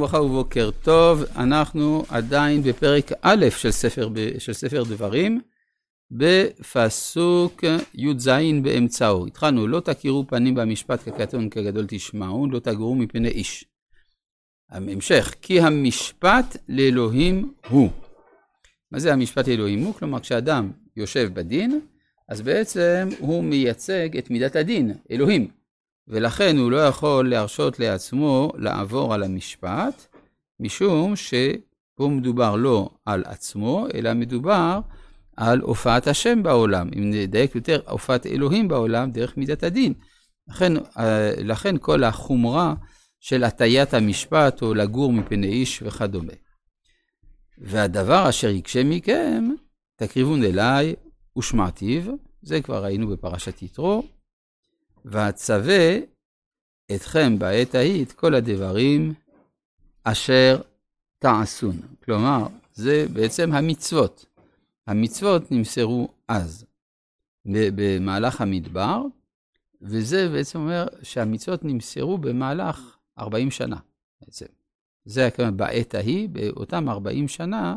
ברכה ובוקר טוב, אנחנו עדיין בפרק א' של ספר, של ספר דברים, בפסוק י"ז באמצעו. התחלנו, לא תכירו פנים במשפט כקטון כגדול תשמעו, לא תגורו מפני איש. המשך, כי המשפט לאלוהים הוא. מה זה המשפט לאלוהים הוא? כלומר, כשאדם יושב בדין, אז בעצם הוא מייצג את מידת הדין, אלוהים. ולכן הוא לא יכול להרשות לעצמו לעבור על המשפט, משום שפה מדובר לא על עצמו, אלא מדובר על הופעת השם בעולם, אם נדייק יותר, הופעת אלוהים בעולם דרך מידת הדין. לכן, לכן כל החומרה של הטיית המשפט או לגור מפני איש וכדומה. והדבר אשר יקשה מכם, תקריבון אליי ושמעתיו, זה כבר ראינו בפרשת יתרו, ואצווה אתכם בעת ההיא את כל הדברים אשר תעשון. כלומר, זה בעצם המצוות. המצוות נמסרו אז, במהלך המדבר, וזה בעצם אומר שהמצוות נמסרו במהלך 40 שנה בעצם. זה הכוונה בעת ההיא, באותם 40 שנה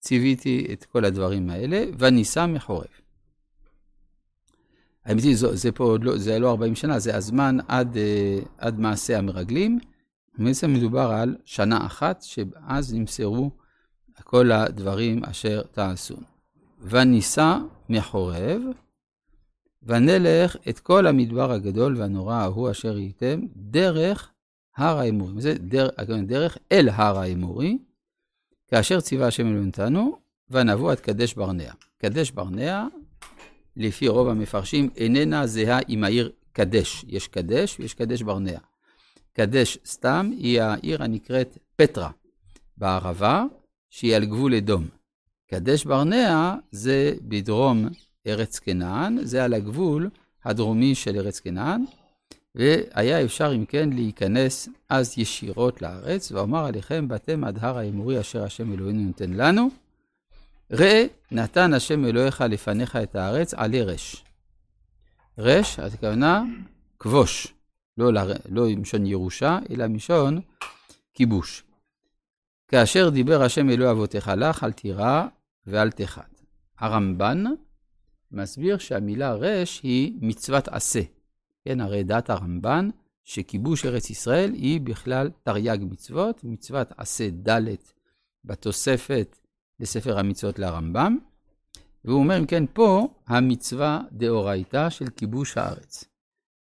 ציוויתי את כל הדברים האלה, ונישא מחורף. האמת היא, זה פה לא, זה לא 40 שנה, זה הזמן עד, אה, עד מעשה המרגלים. בעצם מדובר על שנה אחת, שאז נמסרו כל הדברים אשר תעשו. ונישא מחורב, ונלך את כל המדבר הגדול והנורא ההוא אשר ייתם, דרך הר האמורי. זה דרך, דרך אל הר האמורי, כאשר ציווה השם אלוהים אותנו, ונבוא עד קדש ברנע. קדש ברנע לפי רוב המפרשים, איננה זהה עם העיר קדש. יש קדש ויש קדש ברנע. קדש סתם היא העיר הנקראת פטרה בערבה, שהיא על גבול אדום. קדש ברנע זה בדרום ארץ כנען, זה על הגבול הדרומי של ארץ כנען, והיה אפשר אם כן להיכנס אז ישירות לארץ, ואומר עליכם באתם עד הר האמורי אשר השם אלוהינו נותן לנו, ראה, נתן השם אלוהיך לפניך את הארץ עלי רש. רש, הכוונה כבוש, לא, לא מלשון ירושה, אלא מלשון כיבוש. כאשר דיבר השם אלוהי אבותיך לך, אל תירא ואל תחת. הרמב"ן מסביר שהמילה רש היא מצוות עשה. כן, הרי דעת הרמב"ן שכיבוש ארץ ישראל היא בכלל תרי"ג מצוות, מצוות עשה ד' בתוספת בספר המצוות לרמב"ם, והוא אומר, אם כן, פה המצווה דאורייתא של כיבוש הארץ.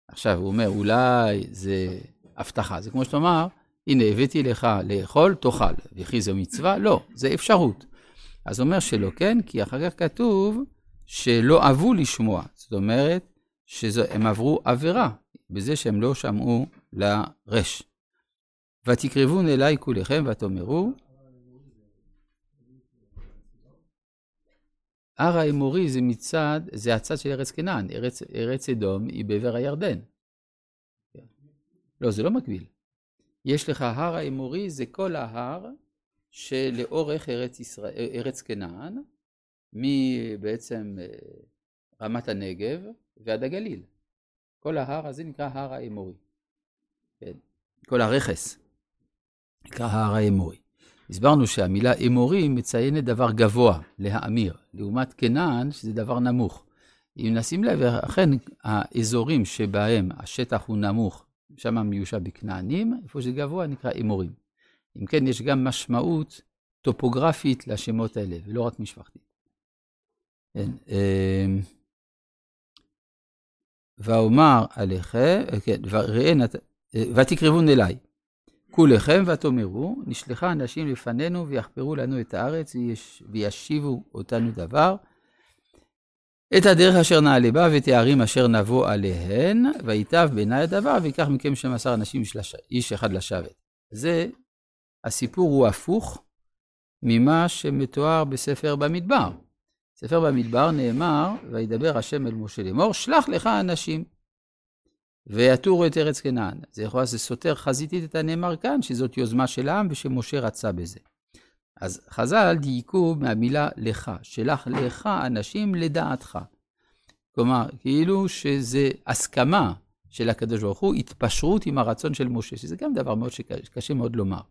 עכשיו, הוא אומר, אולי זה הבטחה, זה כמו שתאמר, הנה, הבאתי לך לאכול, תאכל. וכי זו מצווה? לא, זה אפשרות. אז הוא אומר שלא כן, כי אחר כך כתוב שלא אהבו לשמוע. זאת אומרת, שהם עברו עבירה בזה שהם לא שמעו לרש. ותקרבון אליי כולכם ותאמרו, הר האמורי זה מצד, זה הצד של ארץ כנען, ארץ, ארץ אדום היא בעבר הירדן. לא, זה לא מקביל. יש לך הר האמורי, זה כל ההר שלאורך ארץ, ישראל, ארץ כנען, מבעצם אה, רמת הנגב ועד הגליל. כל ההר הזה נקרא הר האמורי. כן. כל הרכס נקרא הר האמורי. הסברנו שהמילה אמורי מציינת דבר גבוה, להאמיר, לעומת כנען, שזה דבר נמוך. אם נשים לב, אכן האזורים שבהם השטח הוא נמוך, שם מיושב בכנענים, איפה שזה גבוה נקרא אמורים. אם כן, יש גם משמעות טופוגרפית לשמות האלה, ולא רק משפחתית. כן, אמ, ואומר עליכם, כן, ותקרבון אליי. כולכם ותאמרו, נשלחה אנשים לפנינו ויחפרו לנו את הארץ וישיבו אותנו דבר. את הדרך אשר נעלה בה ואת הערים אשר נבוא עליהן, ויטב בעיני הדבר, ויקח מכם 12 אנשים איש אחד לשבת. זה, הסיפור הוא הפוך ממה שמתואר בספר במדבר. בספר במדבר נאמר, וידבר השם אל משה לאמור, שלח לך אנשים. ויתורו את ארץ כנען. זה יכול להיות, סותר חזיתית את הנאמר כאן, שזאת יוזמה של העם ושמשה רצה בזה. אז חז"ל דייקו מהמילה לך, שלח לך אנשים לדעתך. כלומר, כאילו שזה הסכמה של הקדוש ברוך הוא, התפשרות עם הרצון של משה, שזה גם דבר מאוד שקשה מאוד לומר.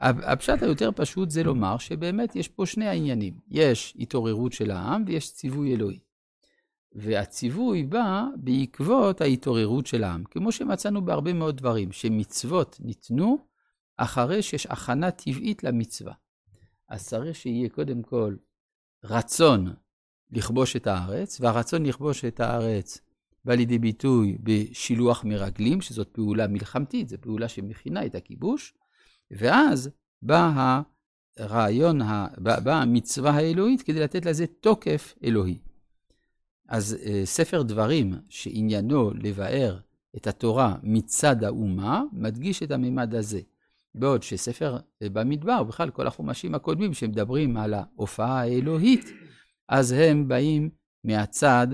הפשט היותר פשוט זה לומר שבאמת יש פה שני העניינים. יש התעוררות של העם ויש ציווי אלוהי. והציווי בא בעקבות ההתעוררות של העם, כמו שמצאנו בהרבה מאוד דברים, שמצוות ניתנו אחרי שיש הכנה טבעית למצווה. אז צריך שיהיה קודם כל רצון לכבוש את הארץ, והרצון לכבוש את הארץ בא לידי ביטוי בשילוח מרגלים, שזאת פעולה מלחמתית, זו פעולה שמכינה את הכיבוש, ואז בא הרעיון, באה המצווה האלוהית כדי לתת לזה תוקף אלוהי. אז אה, ספר דברים שעניינו לבאר את התורה מצד האומה, מדגיש את הממד הזה. בעוד שספר אה, במדבר, בכלל כל החומשים הקודמים שמדברים על ההופעה האלוהית, אז הם באים מהצד,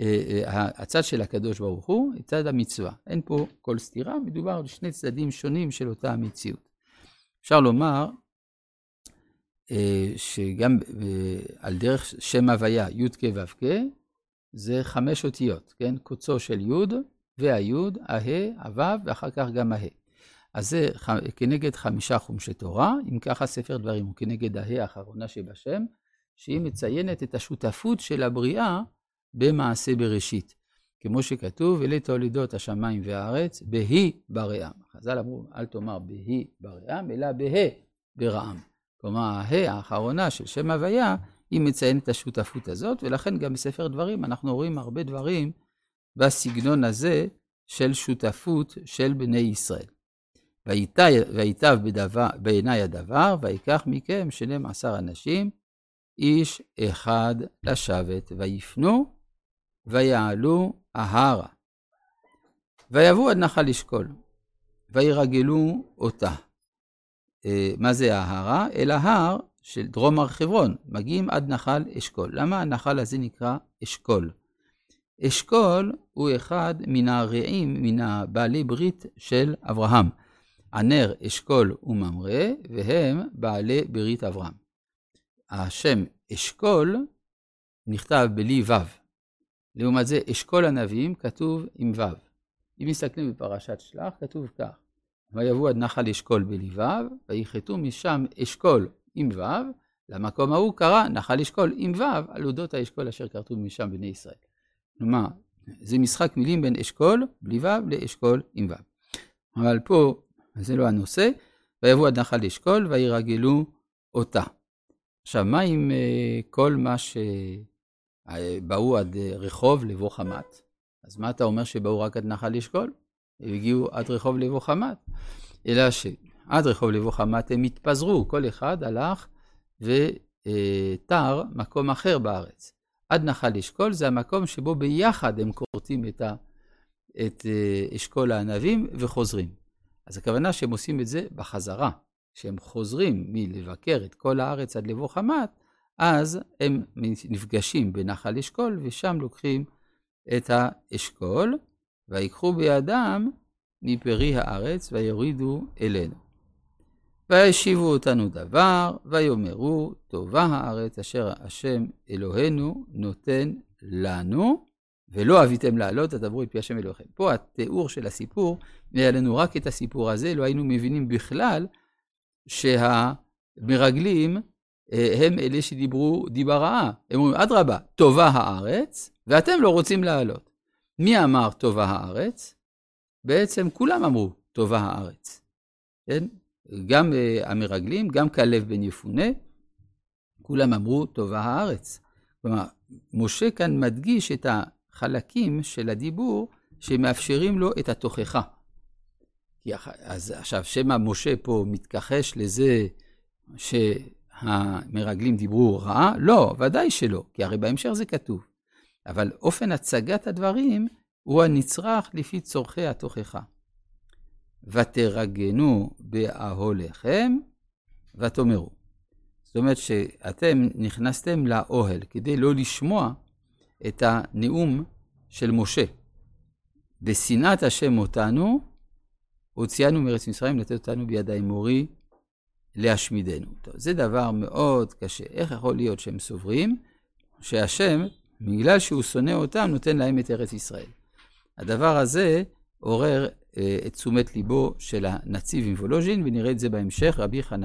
אה, הצד של הקדוש ברוך הוא, צד המצווה. אין פה כל סתירה, מדובר על שני צדדים שונים של אותה המציאות. אפשר לומר שגם על דרך שם הוויה, י"ק ו"ק, זה חמש אותיות, כן? קוצו של י' והי', הה, הו', ואחר כך גם הה. אז זה כנגד חמישה חומשי תורה, אם ככה ספר דברים הוא כנגד הה האחרונה שבשם, שהיא מציינת את השותפות של הבריאה במעשה בראשית. כמו שכתוב, אלה תולדות השמיים והארץ, בהי בראם. חז"ל אמרו, אל תאמר בהי בראם, אלא בהא ברעם. כלומר, הה האחרונה של שם הוויה, היא מציינת את השותפות הזאת, ולכן גם בספר דברים אנחנו רואים הרבה דברים בסגנון הזה של שותפות של בני ישראל. ויטב בעיניי הדבר, ויקח מכם שנים עשר אנשים, איש אחד לשבת, ויפנו, ויעלו ההרה. ויבואו עד נחל אשכול, וירגלו אותה. אה, מה זה ההרה? אל ההר של דרום הר חברון, מגיעים עד נחל אשכול. למה הנחל הזה נקרא אשכול? אשכול הוא אחד מן הרעים, מן הבעלי ברית של אברהם. ענר, אשכול וממרא, והם בעלי ברית אברהם. השם אשכול נכתב בלי ו'. לעומת זה, אשכול הנביאים כתוב עם ו'. אם מסתכלים בפרשת שלח, כתוב כך: ויבואו עד נחל אשכול בלי ו', ויחתו משם אשכול עם ו', למקום ההוא קרא נחל אשכול עם ו', על אודות האשכול אשר כרתו משם בני ישראל. כלומר, זה משחק מילים בין אשכול בלי ו' לאשכול עם ו'. אבל פה, זה לא הנושא, ויבואו עד נחל אשכול וירגלו אותה. עכשיו, מה עם uh, כל מה שבאו עד uh, רחוב לבוא חמת? אז מה אתה אומר שבאו רק עד נחל אשכול? הגיעו עד רחוב לבוא חמת. אלא ש... עד רחוב לבוא חמת הם התפזרו, כל אחד הלך ותר מקום אחר בארץ. עד נחל אשכול זה המקום שבו ביחד הם כורתים את, ה, את אה, אשכול הענבים וחוזרים. אז הכוונה שהם עושים את זה בחזרה. כשהם חוזרים מלבקר את כל הארץ עד לבוא חמת, אז הם נפגשים בנחל אשכול ושם לוקחים את האשכול, ויקחו בידם מפרי הארץ ויורידו אלינו. וישיבו אותנו דבר, ויאמרו, טובה הארץ אשר השם אלוהינו נותן לנו, ולא אביתם לעלות, תדברו את פי השם אלוהיכם. פה התיאור של הסיפור, היה לנו רק את הסיפור הזה, לא היינו מבינים בכלל שהמרגלים אה, הם אלה שדיברו דיבה רעה. הם אומרים, אדרבה, טובה הארץ, ואתם לא רוצים לעלות. מי אמר טובה הארץ? בעצם כולם אמרו טובה הארץ. כן? גם uh, המרגלים, גם כלב בן יפונה, כולם אמרו טובה הארץ. כלומר, משה כאן מדגיש את החלקים של הדיבור שמאפשרים לו את התוכחה. אז עכשיו, שמא משה פה מתכחש לזה שהמרגלים דיברו רעה? לא, ודאי שלא, כי הרי בהמשך זה כתוב. אבל אופן הצגת הדברים הוא הנצרך לפי צורכי התוכחה. ותרגנו באהוליכם, ותאמרו. זאת אומרת שאתם נכנסתם לאוהל כדי לא לשמוע את הנאום של משה. בשנאת השם אותנו, הוציאנו מארץ מצרים לתת אותנו בידיים מורי להשמידנו. טוב, זה דבר מאוד קשה. איך יכול להיות שהם סוברים שהשם, בגלל שהוא שונא אותם, נותן להם את ארץ ישראל? הדבר הזה עורר אה, את תשומת ליבו של הנציב עם וולוז'ין, ונראה את זה בהמשך, רבי חנן.